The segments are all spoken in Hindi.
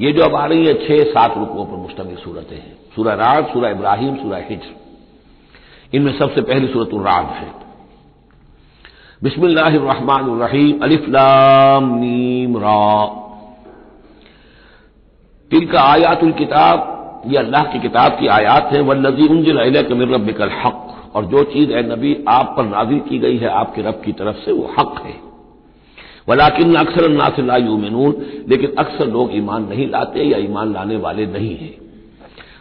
ये जो अब आ रही है छह सात रुकों पर मुश्तमिल सूरतें हैं। सूरह राग सूरह इब्राहिम, सूरह हिज्र। इनमें सबसे पहली सूरत राग है। बिस्मिल्लाहिर्रहमानिर्रहीम अलिफ्लाम नीम रा। तिल का आयातुल किताब, ये अल्लाह की किताब की आयात है, वल्लजी उनजिल के मिर रबिकल हक। और जो चीज़, ए नबी, आप पर नाजिल की गई है, आपके रब की तरफ़ से वो हक है। वलाकिन अक्सर नासिलायूमिनून लेकिन अक्सर लोग ईमान नहीं लाते या ईमान लाने वाले नहीं हैं।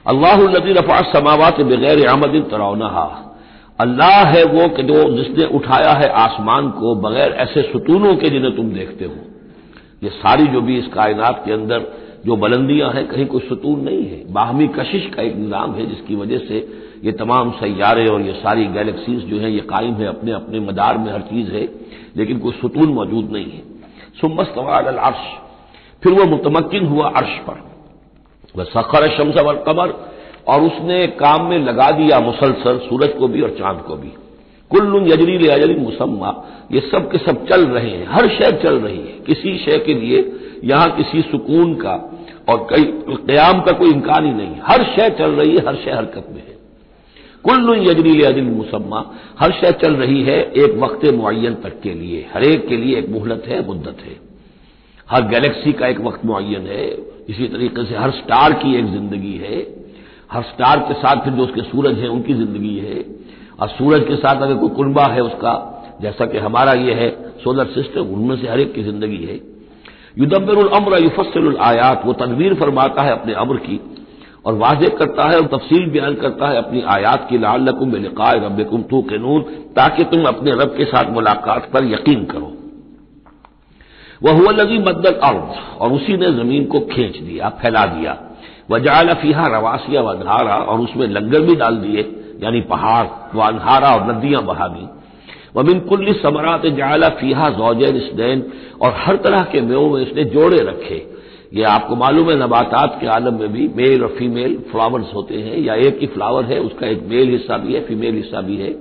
अल्लाहदी रफा समावत बगैर आमदिन तराउनहा। अल्लाह है वो कि जो जिसने उठाया है आसमान को बगैर ऐसे सुतूनों के जिन्हें तुम देखते हो। ये सारी जो भी इस कायनात के अंदर जो बुलंदियाँ हैं, कहीं कोई सुतून नहीं है। बाहमी कशिश का एक निज़ाम है जिसकी वजह से ये तमाम सैारे और ये सारी गैलेक्सीज जो है, ये कायम है, अपने अपने मदार में हर चीज़ है, लेकिन कोई सुतून मौजूद नहीं है। सुमस अर्श। फिर वह मुतमकिन हुआ अर्श पर। वह सखर शमस और कमर, और उसने काम में लगा दिया मुसलसल, सूरज को भी और चाँद को भी। कुल्लुन यजरी अजली मुसम्मा। ये सब के सब चल रहे हैं, हर शय चल रही है। किसी शय के लिए यहाँ किसी सुकून का और कई, क्याम का कोई इम्कान ही नहीं। हर शय चल रही है, हर शय हरकत में है। कुल्लु यजरी अदिल मुसम्मा। हर शय चल रही है एक वक्त मुन तक के लिए। हर एक के लिए एक मोहलत है, मुद्दत है। हर गैलेक्सी का एक वक्त मुन है। इसी तरीके से हर स्टार की एक ज़िंदगी है। हर स्टार के साथ फिर जो उसके सूरज है, उनकी ज़िंदगी है। और सूरज के साथ अगर कोई कुनबा है उसका, जैसा कि हमारा ये है सोलर सिस्टम उनमें से हर एक की ज़िंदगी है। युदब्बर अमर युफसल आयात, वो तदवीर फरमाता है अपने अमर की। और वाजे करता है और तफसील बयान करता है अपनी आयात की लाल लकुम लिकाय रबकुम तू के नूर ताकि तुम अपने रब के साथ मुलाकात पर यकीन करो। वह हुआ लगी मद्दल अर्ज़, और उसी ने ज़मीन को खींच दिया, फैला दिया। वजाल फीहा रवासिया व अनहारा और उसमें लंगर भी डाल दिए, यानी पहाड़ व अनहारा और नदियाँ बहा दी। वमिन कुल्ली समरात जाला फीहा जौजैन इसनैन, और हर तरह के मेवों में इसने जोड़े रखे। ये आपको मालूम है, नबातात के आलम में भी मेल और फीमेल फ्लावर्स होते हैं, या एक ही फ्लावर है, उसका एक मेल हिस्सा भी है, फीमेल हिस्सा भी है।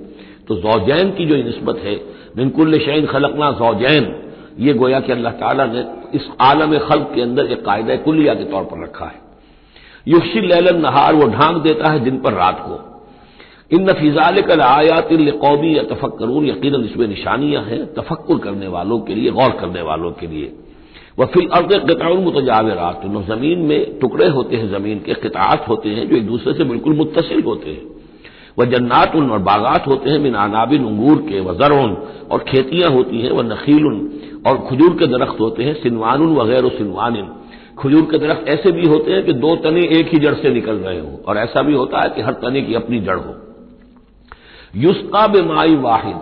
तो जौजैन की जो नस्बत है बिनकुल शैन खलकना जौजैन, ये गोया कि अल्लाह ताला ने इस आलम खल्क के अंदर एक कायदा कुलिया के तौर पर रखा है। युशी लैलन नहार, वो ढांक देता है दिन पर रात को। इन नफीजाल कल आयात कौमी या तफक्रून यकीन इसमें निशानियाँ हैं तफक्र करने वालों के लिए, गौर करने वालों के लिए। वह फिल अर्द कताउन मुतजावरात। ज़मीन में टुकड़े होते हैं, ज़मीन के कितात होते हैं, जो एक दूसरे से बिल्कुल मुतसिल होते हैं। वह जन्नात उन और बागात होते हैं, मिन अंगूर के, व जरउन और खेतियाँ होती हैं वह नखील और खजूर के दरख्त होते हैं सिनवान वगैरह सिनवान खजूर के दरख्त ऐसे भी होते हैं कि दो तने एक ही जड़ से निकल रहे हों, और ऐसा भी होता है कि हर तने की अपनी जड़ हो। युस्का बेमाई वाहिद,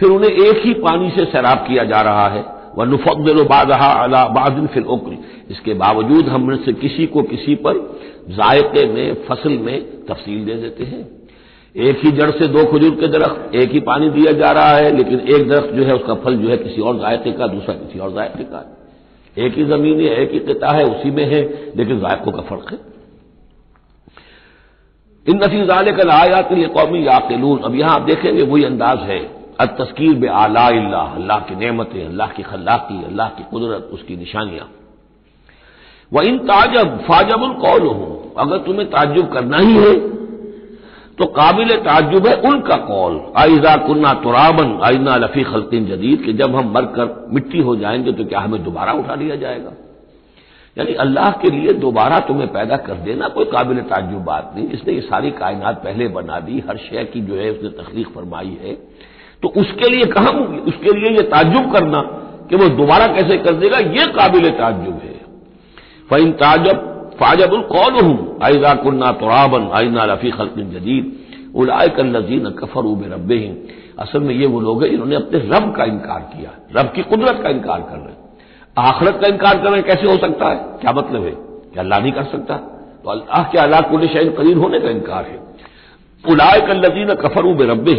फिर उन्हें एक ही पानी से सैराब किया जा रहा है। व नुफल बादहा अला बादिन फिल उक्र इसके बावजूद हम से किसी को किसी पर जायके में, फ़सल में तफसील दे देते हैं। एक ही जड़ से दो खजूर के दरख्त, एक ही पानी दिया जा रहा है, लेकिन एक दरख्त जो है उसका फल जो है किसी और जायके का, दूसरा किसी और जायके का। एक ही ज़मीन है, एक ही किता है, उसी में है, लेकिन जायकों का फ़र्क है। इन नफीज आल कल आयात कौमी याकिलून। अब यहाँ आप देखेंगे वही अंदाज है। अब तस्कीर बे आला अल्लाह की नेमतें अल्लाह की खल्लाकी अल्लाह की कुदरत उसकी निशानियाँ वह इन ताजब फाजबुल कौल हो अगर तुम्हें ताजुब करना ही है तो काबिल ताजुब है उनका कौल आइजा कुन्ना तुराबन आइना लफी खलकिन जदीद कि जब हम मरकर मिट्टी हो जाएँगे तो क्या हमें दोबारा उठा लिया जाएगा यानी अल्लाह के लिए दोबारा तुम्हें पैदा कर देना कोई काबिल ताजुब बात नहीं जिसने ये सारी कायनात पहले बना दी हर शय की जो है उसने तखलीक फरमाई है तो उसके लिए कहा उसके लिए ये ताजुब करना कि वो दोबारा कैसे कर देगा, ये काबिल ताजुब है। फ़ैन ताजब, फाजबुल कौन हूँ आइजा कुन्ना तुराबन आइना रफी खलकिन जदीद उलाय कल नजीन कफर उब रब असल में ये वो लोग हैं इन्होंने अपने रब का इनकार किया, रब की कुदरत का इनकार कर रहे हैं। आखरत का इनकार कर रहे हैं, कैसे हो सकता है? क्या मतलब है? क्या अल्लाह नहीं कर सकता? तो अल्लाह के अल्लाह कुल शैन करीर होने का इनकार है। उलाय कल नजीन कफर उब रब व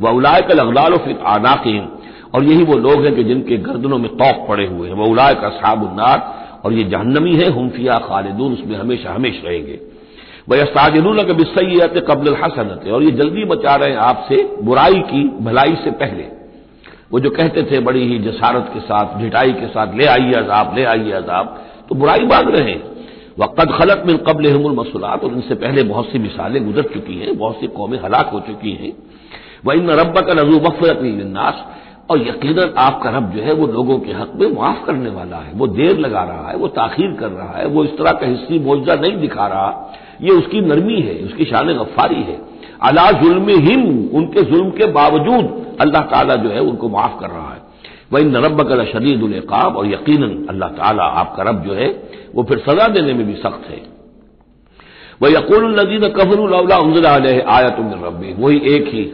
उलाय कल अगलाल फिर आनाक और यही वो लोग हैं कि जिनके गर्दनों में तोक पड़े हुए हैं। वह उलाय का साबुन्नार और ये जहन्नमी है हुमफिया खालिदून, उसमें हमेशा हमेश रहेंगे। वह के बिसैत कबल हसनत। और ये जल्दी बचा रहे हैं आपसे बुराई की भलाई से पहले। वो जो कहते थे, बड़ी ही जसारत के साथ ढिटाई के साथ, ले आइए अजाब, ले आइए अजाब तो बुराई भाग रहे हैं। वक़द खलत में कबल हमल मसूलात। और इनसे पहले बहुत सी मिसालें गुजर चुकी हैं, बहुत सी कौमें हलाक हो चुकी हैं। वह इन रब का नजू मफरत नाश और यकीन आपका रब जो है वो लोगों के हक में माफ़ करने वाला है, वो देर लगा रहा है, वो ताखिर कर रहा है, वो इस तरह का हिस्सी मुआवजा नहीं दिखा रहा। ये उसकी नरमी है, उसकी शान गफ्फारी है। अला जुल्म हिम, उनके जुल्म के बावजूद अल्लाह ताला जो है उनको माफ़ कर रहा है। वही नरब का शदीद और यकीन अल्लाह ताला आपका रब जो है वो फिर सजा देने में भी सख्त है। वह यकूल नदीन कफर आया तुम रबी वही एक ही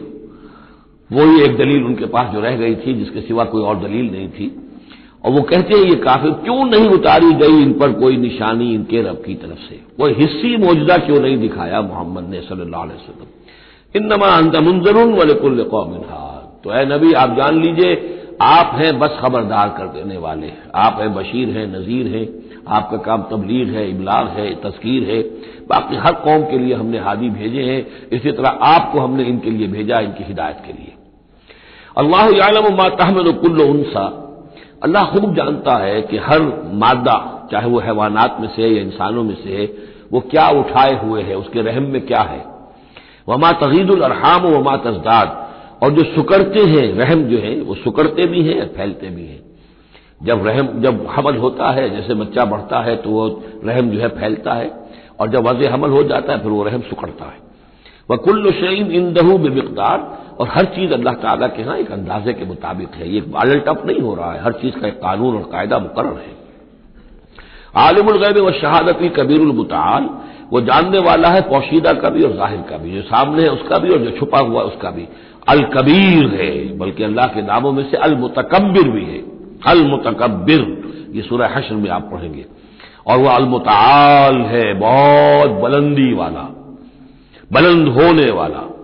वही एक दलील उनके पास जो रह गई थी, जिसके सिवा कोई और दलील नहीं थी। और वो कहते हैं, ये काफिर क्यों नहीं उतारी गई इन पर कोई निशानी इनके रब की तरफ़ से? कोई हिस्सी मौजूदा क्यों नहीं दिखाया मोहम्मद ने सल्लल्लाहु अलैहि वसल्लम? इनमा अंत मुंजरून वलकुल्ल कौमिन तो ए नबी, आप जान लीजिए, आप हैं बस खबरदार कर देने वाले आप हैं बशीर हैं, नजीर हैं। आपका काम तबलीग है, इबलाग है, तस्कीर है। बाकी हर कौम के लिए हमने हादी भेजे हैं। इसी तरह आपको हमने इनके लिए भेजा, इनकी हिदायत के लिए। अल्लाह मा तहमल कुल्ल उनसा। अल्लाह खूब जानता है कि हर मादा, चाहे वो हैवानात में से या इंसानों में से वो क्या उठाए हुए है, उसके रहम में क्या है। वमा तगीदुल अरहाम वमा तजदाद। और जो सुकड़ते हैं, रहम जो है, वो सुकड़ते भी हैं और फैलते भी हैं। जब रहम, जब हमल होता है, जैसे बच्चा बढ़ता है तो वो रहम जो है फैलता है। और जब वज हमल हो जाता है, फिर वो रहम सुकड़ता है। वह कुल्ल शईन इन दहू बेमकदार। और हर चीज़ अल्लाह ताला के यहाँ एक अंदाजे के मुताबिक है। ये बालल टप नहीं हो रहा है। हर चीज़ का एक कानून और कायदा मुकर है। आलिमुलगैब व शहादती कबीरमताल वो जानने वाला है पोशीदा का भी और ज़ाहिर का भी। जो सामने है उसका भी और जो छुपा हुआ उसका भी। अल कबीर है, बल्कि अल्लाह के नामों में से अल भी है। अल ये सूरह हश्र में आप पढ़ेंगे। और वह अलमुताल है, बहुत बुलंदी वाला, बुलंद होने वाला।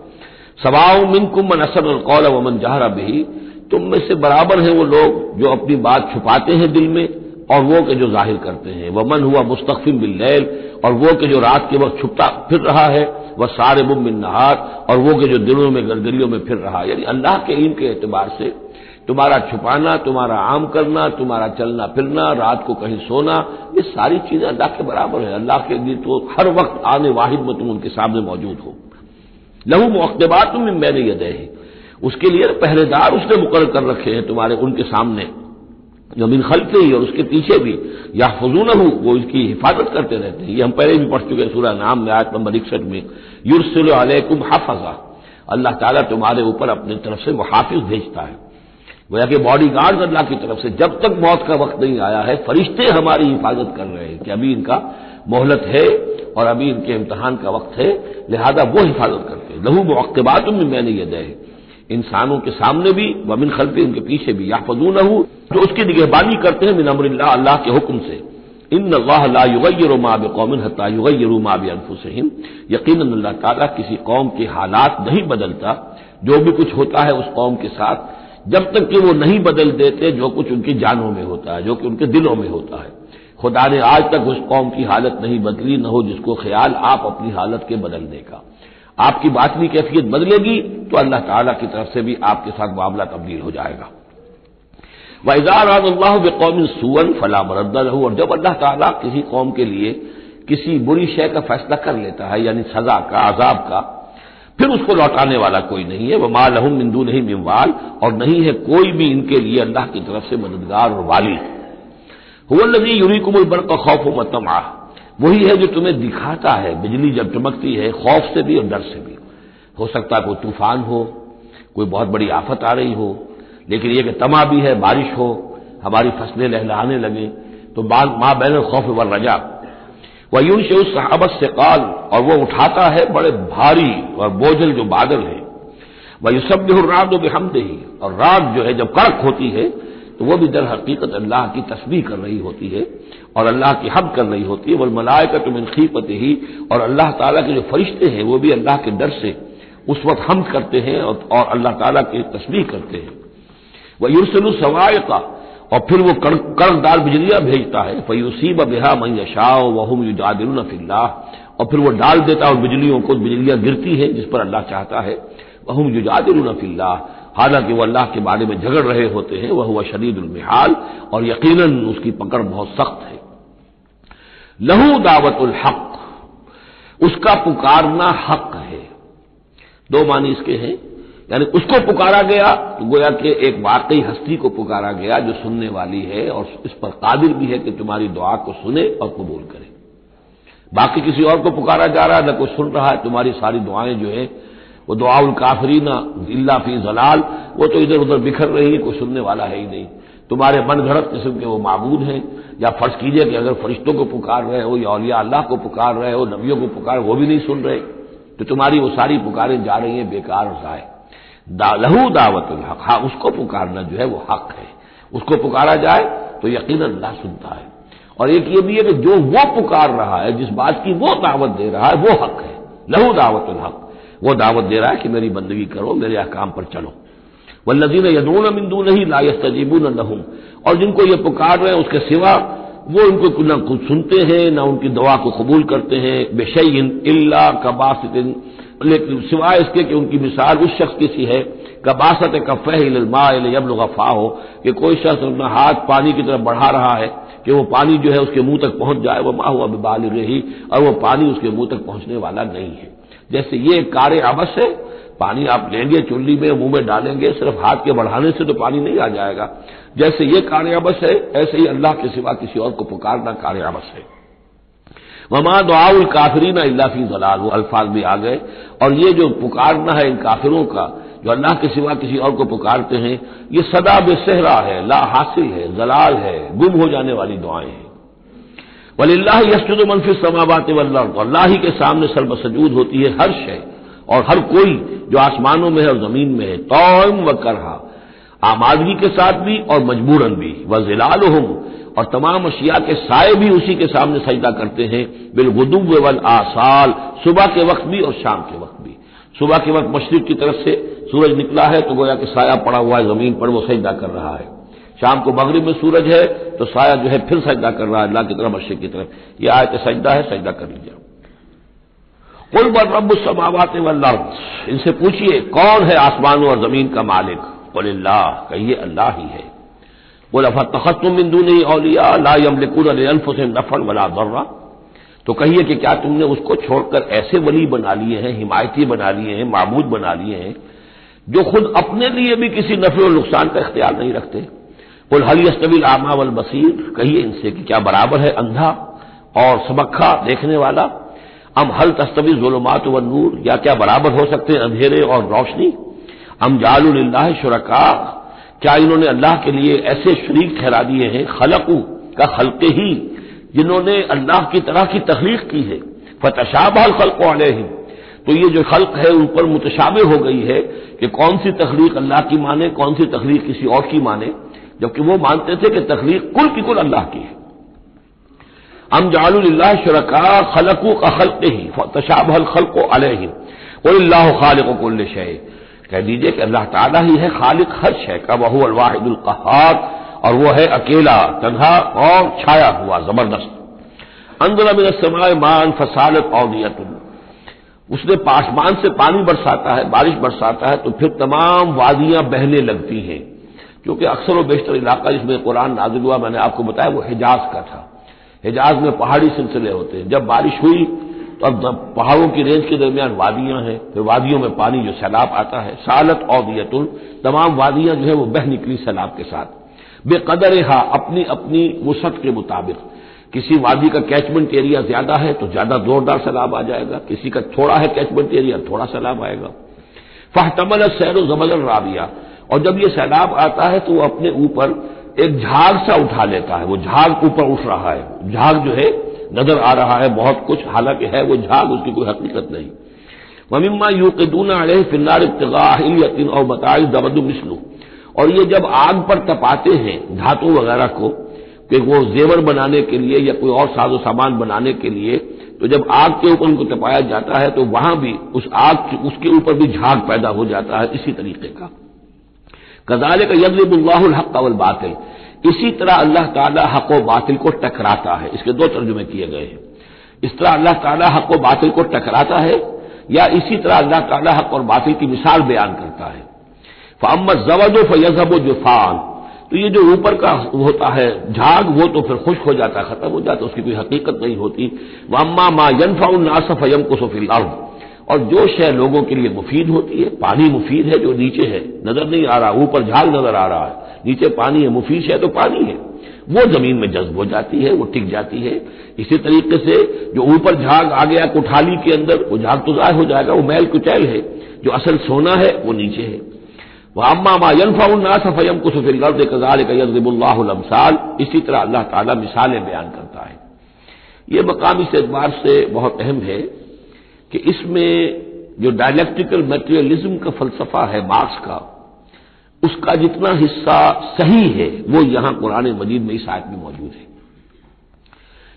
सवाओ मिन कुमन असर कौल वमन जहरा भी तुम में से बराबर है वो लोग जो अपनी बात छुपाते हैं दिल में और वो के जो ज़ाहिर करते हैं। वमन हुआ मुस्तफिम बिल्लैल और वो के जो रात के वक्त छुपता फिर रहा है। वह सारे मुमिन नहात और वो के जो दिनों में गलगलियों में फिर रहा यानी अल्लाह के इल्म के एतबार से तुम्हारा छुपाना, तुम्हारा आम करना, तुम्हारा चलना फिरना, रात को कहीं सोना, ये सारी चीज़ें अल्लाह के बराबर है। अल्लाह के लिए तो हर वक्त आने वाहिद में तुम उनके सामने मौजूद हो। लहू मुकदबात में मैंने यह दे उसके लिए पहरेदार उसने मुकर कर रखे हैं तुम्हारे उनके सामने। ज़मीन खलते ही और उसके पीछे भी। या फजून हो वो इसकी हिफाजत करते रहते हैं। ये हम पहले भी पढ़ चुके हैं सूर्य नाम में, आयत नंबर इकसठ में। युरसल अलैकुम हाफजा। अल्लाह ताला तुम्हारे ऊपर अपनी तरफ़ से वो हाफिज भेजता है। गोया कि बॉडी गार्ड अल्लाह की तरफ़ से, जब तक मौत का वक्त नहीं आया है, फरिश्ते हमारी हिफाजत कर रहे हैं कि अभी इनका मोहलत है और अभी इनके इम्तहान का वक्त है, लिहाजा वो हिफाजत करते हैं। लहू मुकबात में मैंने यह दे इंसानों के सामने भी, वमिन खलते उनके पीछे भी या फजू न हो जो उसकी निगहबानी करते हैं, मिन अमर अल्लाह के हुक्म से। इन कौमिन हता युगैरमा अनफुसहिम यकीन अल्लाह किसी कौम के हालात नहीं बदलता। जो भी कुछ होता है उस कौम के साथ, जब तक कि वो नहीं बदल देते, जो कुछ उनकी जानों में होता है, जो कि उनके दिलों में होता है। खुदा ने आज तक उस कौम की हालत नहीं बदली, न हो जिसको ख्याल आप अपनी हालत के बदलने का। आपकी बातनी कैफियत बदलेगी तो अल्लाह ताला की तरफ़ से भी आपके साथ मामला तब्दील हो जाएगा। वैजार अल्लाह कौम सुवन फला मरदा रहू और जब अल्लाह ताला किसी कौम के लिए किसी बुरी शय का फैसला कर लेता है, यानी सजा का आजाब का, फिर उसको लौटाने वाला कोई नहीं है। वह माँ लहम मिंदू नहीं मिमवाल और नहीं है कोई भी इनके लिए अल्लाह की तरफ़ से मददगार और वाली। हुई यूरिकुमुल बर का खौफ मतमा वही है जो तुम्हें दिखाता है। बिजली जब चमकती है, खौफ से भी और डर से भी। हो सकता है कोई तूफ़ान हो, कोई बहुत बड़ी आफत आ रही हो, लेकिन यह कि तमा भी है, बारिश हो, हमारी फ़सलें लहलाने लगे तो माँ बैन खौफ व रजा। वह यूँ से उस सहाबत से काल, और वह उठाता है बड़े भारी और बोझल जो बादल है। वह युसब रात भी हम दे और रात जो है जब कड़क होती है तो वह भी दर हकीकत अल्लाह की तस्वीर कर रही होती है और अल्लाह की हद कर रही होती है। वह मलाय का तुम खीपत ही और अल्लाह ताला के जो फरिश्ते हैं वो भी अल्लाह के डर से उस वक्त हम करते हैं और, और अल्लाह ताला की तस्वीर करते हैं। वह सवाय का और फिर वो कड़कदार बिजलियाँ भेजता है। फयूसीब बेहा मैं यशाह वहम युजादिल फिल्लाह और फिर वो डाल देता है उन बिजलियों को बिजलियाँ गिरती हैं जिस पर अल्लाह चाहता है। वहम युजादिल फिल्लाह हालाँकि वह अल्लाह के बारे में झगड़ रहे होते हैं, वह हुआ शरीद उलमिहाल और यकीनन उसकी पकड़ बहुत सख्त है। लहू दावत हक, उसका पुकारना हक है। दो मानी इसके हैं, यानी उसको पुकारा गया तो गोया कि एक वाकई हस्ती को पुकारा गया, जो सुनने वाली है, और इस पर कादिर भी है कि तुम्हारी दुआ को सुने और कबूल करे। बाकी किसी और को पुकारा जा रहा है, न कोई सुन रहा है, तुम्हारी सारी दुआएँ जो है वो दुआउल काफरीना, इल्ला फ़ी जलाल, वो तो इधर उधर बिखर रही है, कोई सुनने वाला है ही नहीं। तुम्हारे मन घड़त किस्म के वो मबूद हैं, या फ़र्ज़ कीजिए कि अगर फरिश्तों को पुकार रहे हो, या अलिया अल्लाह को पुकार रहे हो, नबियों को पुकार, वो भी नहीं सुन रहे। तो तुम्हारी वो सारी पुकारें जा रही हैं, बेकार जाए लहू दावत हक। हाँ उसको पुकारना जो है वो हक है। उसको पुकारा जाए तो यकीन अल्लाह सुनता है। और एक ये भी है कि जो वो पुकार रहा है, जिस बात की वो दावत दे रहा है, वो हक है। लहू दावत हक। वो दावत दे रहा है कि मेरी बंदगी करो, मेरे अहकाम पर चलो। वल्लजीन यदून मिंदू नहीं लायस्तजीबून लहूम। और जिनको ये पुकार रहे हैं उसके सिवा वो उनको न कुछ सुनते हैं, न उनकी दवा को कबूल करते हैं। बेशइन इल्ला कबासिन लेकिन सिवाय इसके कि उनकी मिसाल उस शख्स की सी है, कबासत गफा हो कि कोई शख्स अपना हाथ पानी की तरफ़ बढ़ा रहा है, कि वो पानी जो है उसके मुँह तक पहुँच जाए वह माँ हुआ बिबाल रही, और वो पानी उसके मुँह तक पहुँचने वाला नहीं है। जैसे ये कार्य अवश्य है पानी आप लेंगे, चुल्ली में, मुँह में डालेंगे, सिर्फ़ हाथ के बढ़ाने से तो पानी नहीं आ जाएगा। जैसे ये कार्य अवश्य है ऐसे ही अल्लाह के सिवा किसी और को पुकारना कार्य अवश्य। है ममा दुआउल काफरीना अल्लाफी जलाल, वो अल्फाज भी आ गए। और ये जो पुकारना है इन काफिरों का, जो अल्लाह के सिवा किसी और को पुकारते हैं, ये सदा बेसहरा है, ला हासिल है, जलाल है, गुम हो जाने वाली दुआएँ हैं। वल्लाह यसजुद मनफी समाबात अल्लाह ही के सामने सर्वसजूद होती है हर शय और हर कोई जो आसमानों में है और ज़मीन में है। तोम व करहा। आमादगी के साथ भी और मजबूरन भी। व जिलाल और तमाम अशिया के साय भी उसी के सामने सजदा करते हैं। बिलगुदुब वल आसाल। सुबह के वक्त भी और शाम के वक्त भी। सुबह के वक्त मशरक की तरफ़ से सूरज निकला है तो गोया कि साया पड़ा हुआ है, ज़मीन पर वो सजदा कर रहा है। शाम को मगरब में सूरज है तो साया जो है फिर सजदा कर रहा है, अल्लाह की तरफ़, मशरक की तरफ़। यह आयत सजदा है, सजदा कर लीजिए। कुल बर रब समावत इनसे पूछिए, कौन है आसमानों और ज़मीन का मालिक? बोले, अल्लाह, कहिए, अल्लाह ही है। बोला फतखतुम बिंदु नहीं औलिया, ला नफर वला दर्रा। तो कहिए कि क्या तुमने उसको छोड़कर ऐसे वली बना लिए हैं, हिमायती बना लिए हैं मामूद बना लिए हैं, जो खुद अपने लिए भी किसी नफे और नुकसान का इख्तियार नहीं रखते? बोल हल आमा वल बसीर, कहिए इनसे कि क्या बराबर है अंधा और सबक्खा देखने वाला? अम हल तस्तवी जुलमात व नूर, या क्या बराबर हो सकते हैं अंधेरे और रोशनी? अम जालुल्लाह शुरका, क्या इन्होंने अल्लाह के लिए ऐसे शरीक ठहरा दिए हैं? खलकू, का खलके ही, जिन्होंने अल्लाह की तरह की तखलीक की है। फतशाबल खल्क वाले ही तो ये जो खल्क है, उन पर मुतशाबे हो गई है कि कौन सी तखलीक अल्लाह की माने, कौन सी तखलीक किसी और की माने? जबकि वो मानते थे कि तखलीक कुल की कुल अल्लाह की है। हम जालुल्लाह शुरका खलकू का खल्क ही तशाबल खल्क अलह खालिक कुल्ल शय कह दीजिए कि अल्लाह ताला ही है खालिक हर शय का वह अलवाहिदुल कहार, और वह है अकेला, तनहा और छाया हुआ, ज़बरदस्त। अंदर मिन समाय मान फसालत औदियतुल उसने पासमान से पानी बरसाता है, बारिश बरसाता है तो फिर तमाम वादियाँ बहने लगती हैं। क्योंकि अक्सर व बेशतर इलाका जिसमें कुरान नाजिल हुआ, मैंने आपको बताया, वो हिजाज का था। हिजाज में पहाड़ी सिलसिले होते हैं। जब बारिश हुई तो अब पहाड़ों की रेंज के दरमियान वादियाँ हैं, फिर वादियों में पानी जो सैलाब आता है, सालत औदियतुल, तमाम वादियाँ जो है वो बह निकली सैलाब के साथ। बेकदर हा अपनी अपनी वसत के मुताबिक। किसी वादी का कैचमेंट एरिया ज़्यादा है तो ज़्यादा जोरदार सैलाब आ जाएगा। किसी का थोड़ा है कैचमेंट एरिया, थोड़ा सैलाब आएगा। फाहतमल सैर जबल राबिया। और जब ये सैलाब आता है तो वो अपने ऊपर एक झाग सा उठा लेता है। वो झाग ऊपर उठ रहा है। झाग जो है, नज़र आ रहा है बहुत कुछ। हालाँकि है वो झाग, उसकी कोई हकीकत नहीं। ममिम्मा यू के दूना अरे फिल्लार इब्तगातिन और बताई दबदु मिसलू। और ये जब आग पर तपाते हैं, धातु वगैरह को, कि वो जेवर बनाने के लिए या कोई और साजो सामान बनाने के लिए तो जब आग के ऊपर उनको तपाया जाता है तो वहाँ भी उस आग उसके ऊपर भी झाग पैदा हो जाता है, इसी तरीके का। कजाल का यदबुल्लाहल हक अवल बातिल। इसी तरह अल्लाह ताला हक व बातिल को टकराता है। इसके दो तर्जुमे किए गए हैं। इस तरह अल्लाह ताला हक व बातिल को टकराता है या इसी तरह अल्लाह ताला हक और बातिल की मिसाल बयान करता है। फ़ामत जवद फयजब जुफान। तो ये जो ऊपर का होता है, झाग, वो तो फिर खुश हो जाता है, खत्म हो जाता उसकी कोई हकीकत नहीं होती। वम्मा मा यनफाउन नासफ यम को सफिल अर्द। और जो शय लोगों के लिए मुफीद होती है, पानी मुफीद है जो नीचे है, नज़र नहीं आ रहा, ऊपर झाग नज़र आ रहा है, नीचे पानी है, मुफीद है तो पानी है। वो ज़मीन में जज्ब हो जाती है, वो टिक जाती है। इसी तरीके से जो ऊपर झाग आ गया कुठाली के अंदर, वो झाग तो जाय हो जाएगा, वो मैल कुचैल है, जो असल सोना है, वो नीचे है। वह अम्मा को सुफिल गर्द इसी तरह अल्लाह ताला मिसालें बयान करता है। ये मकाम इस एतबार से बहुत अहम है। कि इसमें जो डायलेक्ट्रिकल मेटेरियलिज्म का फलसफा है मार्क्स का, उसका जितना हिस्सा सही है, वो यहाँ कुरान मजीद में इस आयत में मौजूद है।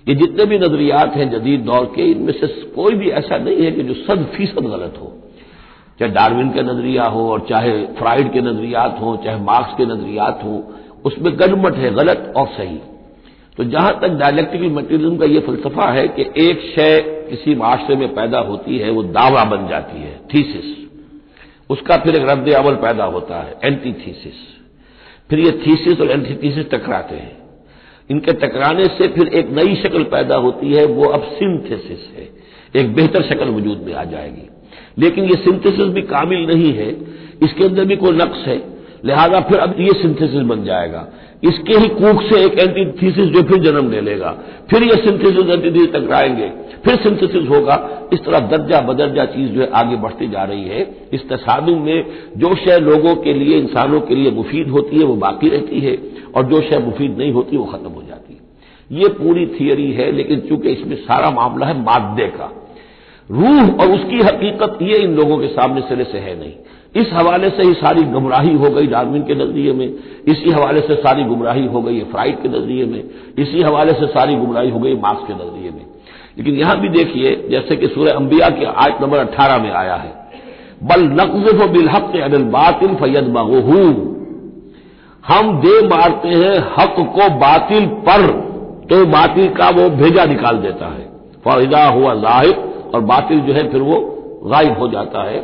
ये जितने भी नजरियात हैं जदीद दौर के, इनमें से कोई भी ऐसा नहीं है कि जो सद फ़ीसद गलत हो। चाहे डार्विन का नज़रिया हो और चाहे फ्राइड के नजरियात हो, चाहे मार्क्स के नजरियात हो, उसमें गड़मट है, गलत और सही। तो जहाँ तक डायलेक्टिकल मटीरियलिज्म का यह फलसफा है कि एक शय किसी माशरे में पैदा होती है, वो दावा बन जाती है थीसिस उसका फिर एक रद्द अमल पैदा होता है एंटी थीसिस फिर ये थीसिस और एंटी थीसिस टकराते हैं। इनके टकराने से फिर एक नई शक्ल पैदा होती है, वो अब सिंथेसिस है। एक बेहतर शक्ल वजूद में आ जाएगी। लेकिन ये सिंथेसिस भी कामिल नहीं है। इसके अंदर भी कोई नक्स है। लिहाजा फिर अब ये सिंथेसिस बन जाएगा। इसके ही कूक से एक एंटीथीसिस जो फिर जन्म ले लेगा। फिर ये सिंथेसिस एंटीथीसिस टकराएँगे फिर सिंथेसिस होगा। इस तरह दर्जा बदर्जा चीज़ जो है आगे बढ़ती जा रही है। इस तसादुम में जो शय लोगों के लिए, इंसानों के लिए मुफीद होती है, वो बाकी रहती है। और जो शय मुफीद नहीं होती, वो खत्म हो जाती है। ये पूरी थियरी है, लेकिन चूँकि इसमें सारा मामला है मादे का। रूह और उसकी हकीकत ये इन लोगों के सामने सिरे से है नहीं। इस हवाले से ही सारी गुमराही हो गई डार्विन के नज़रिए में, इसी हवाले से सारी गुमराही हो गई फ्राइड के नज़रिए में, इसी हवाले से सारी गुमराही हो गई मार्क्स के नज़रिए में। लेकिन यहाँ भी देखिए, जैसे कि सूर्य अंबिया के आयत नंबर अट्ठारह में आया है, बल नकजफ बिलहक अनिल बातिल फैद मगहू हम दे मारते हैं हक को बातिल पर तो बातिल का वो भेजा निकाल देता है। फैदा हुआ ज़ाहिर, और बातिल जो है फिर वो गायब हो जाता है।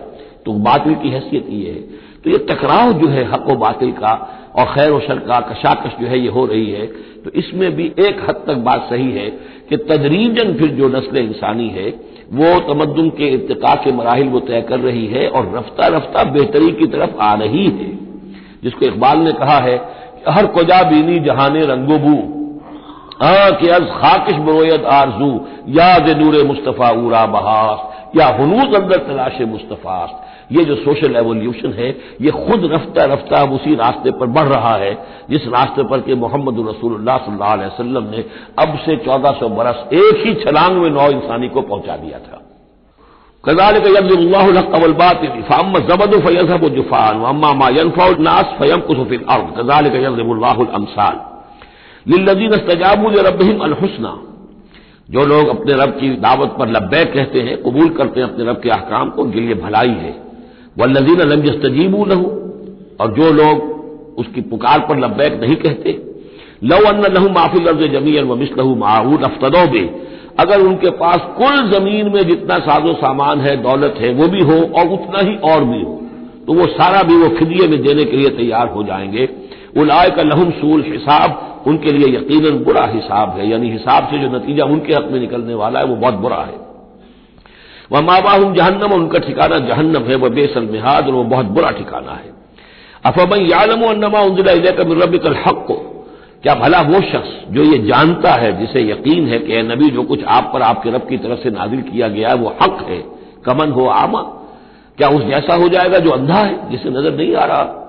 तो बातिल की हैसियत ये है। तो ये टकराव जो है हक व बातिल का और खैर व शर का कशाकश जो है ये हो रही है। तो इसमें भी एक हद तक बात सही है कि तदरीजन फिर जो नस्ल इंसानी है, वो तमद्दुन के इतका के मराहल वो तय कर रही है और रफ्ता रफ्ता बेहतरी की तरफ़ आ रही है। जिसको इकबाल ने कहा है हर कोजा बीनी जहाने रंगोबू कि अज खाकिश बरोयत आरज़ू। याद नूर मुस्तफ़ा उरा बहास। या हनूज अंदर तलाश मुस्तफ़ास्त ये जो सोशल एवोल्यूशन है, ये खुद रफ्ता रफ्ता उसी रास्ते पर बढ़ रहा है, जिस रास्ते पर कि मोहम्मद रसूलुल्लाह सल्लल्लाहु ने अब से चौदह सौ बरस एक ही छलांग में नौ इंसानी को पहुँचा दिया था। कजाल का यबुल्लाहबात फ़ाम जबद फयजब जुफान। कजाल का यबुल्लाहमसाल लिल्लजीन तजाबू रबहिम अलहुसना। जो लोग अपने रब की दावत पर लब्बैक कहते हैं, कबूल करते हैं अपने रब के अहकाम को, उनके लिए भलाई है। वल्लजीन लम यस्तजीबू लहू। और जो लोग उसकी पुकार पर लब्बैक नहीं कहते लव अन्न लहू माफ़ी लफ्ज ज़मीन व मिसलहू माऊद अफ्तदो बे। अगर उनके पास कुल ज़मीन में जितना साजो सामान है, दौलत है, वो भी हो और उतना ही और भी हो तो वो सारा भी वो फिदिये में देने के लिए तैयार हो जाएँगे। उलाय का लहुम सूल हिसाब। उनके लिए यकीनन बुरा हिसाब है, यानी हिसाब से जो नतीजा उनके हक में निकलने वाला है, वो बहुत बुरा है। वह माबाहम जहन्नम उनका ठिकाना जहन्नम है, वह बेसल मिहाद, और वह बहुत बुरा ठिकाना है। अफमन यालम अन्नमा उनजिला का हक को क्या भला वो शख्स जो ये जानता है, जिसे यकीन है कि नबी जो कुछ आप पर आपके रब की तरफ़ से नाजिल किया गया है, वो हक है, कमन हो आमा। क्या उस जैसा हो जाएगा जो अंधा है, जिसे नज़र नहीं आ रहा?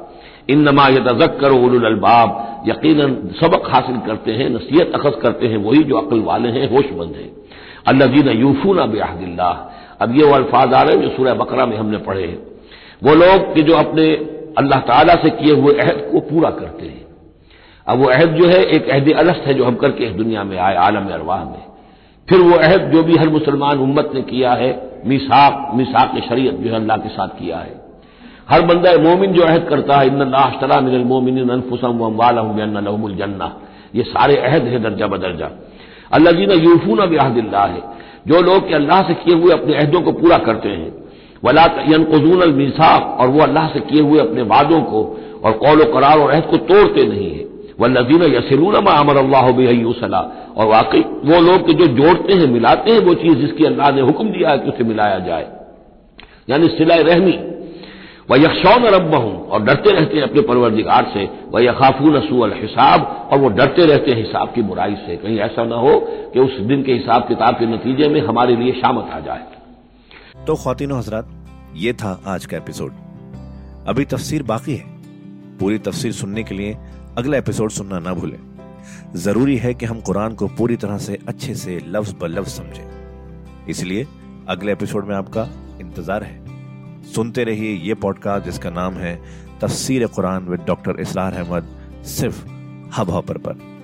इन नमा यतजक्कर उलबाब यकीन सबक हासिल करते हैं, नसीहत अखज करते हैं, वही जो अकल वाले हैं, होशमंद हैं। अल्लाह अल्लाजीन यूफूना बेहदिल्ला अब ये वो अल्फाज आ रहे हैं जो सूर्य बकरा में हमने पढ़े हैं। वो लोग कि जो अपने अल्लाह ताला से किए हुए अहद को पूरा करते हैं। अब वो अहद जो है, एक अहद अलस्त है जो हम करके इस दुनिया में आए, आलम अरवाह में। फिर वो अहद जो भी हर मुसलमान उम्मत ने किया है, मिसाक मिसाक शरीयत जो है अल्लाह के साथ किया है। हर बंदा मोमिन जो अहद करता है इन अशतरा मिनल मोमिन जन्ना। ये सारे अहद है दर्जा बदर्जा। अल्लाह जी ने यूफून बेहदिल्ला है जो लोग अल्लाह से किए हुए अपने अहदों को पूरा करते हैं। वला यनकजून अलमीसाक और वो अल्लाह से किए हुए अपने वादों को और कौल करार और अहद को तोड़ते नहीं है। वह नजीन यसिलून अमर अल्लाह बेसला और वाकई वो लोग जो जोड़ते हैं, मिलाते हैं वो चीज़ जिसकी अल्लाह ने हुक्म दिया है कि उसे मिलाया जाए। यानी सिला रहमी। वह यकशौन रब और डरते रहते हैं अपने परवरदिगार से वह यखाफून असूल हिसाब, और वो डरते रहते हैं हिसाब की बुराई से। कहीं ऐसा ना हो कि उस दिन के हिसाब किताब के नतीजे में हमारे लिए शामत आ जाए। तो खातिन हजरात, ये था आज का एपिसोड। अभी तफसीर बाकी है। पूरी तफसीर सुनने के लिए अगला एपिसोड सुनना ना भूलें। ज़रूरी है कि हम कुरान को पूरी तरह से अच्छे से लफ्ज ब लफ्ज समझें। इसलिए अगले एपिसोड में आपका इंतज़ार है। सुनते रहिए ये पॉडकास्ट जिसका नाम है तफसीर कुरान विद डॉक्टर इसरार अहमद, सिर्फ़ हब हॉपर पर।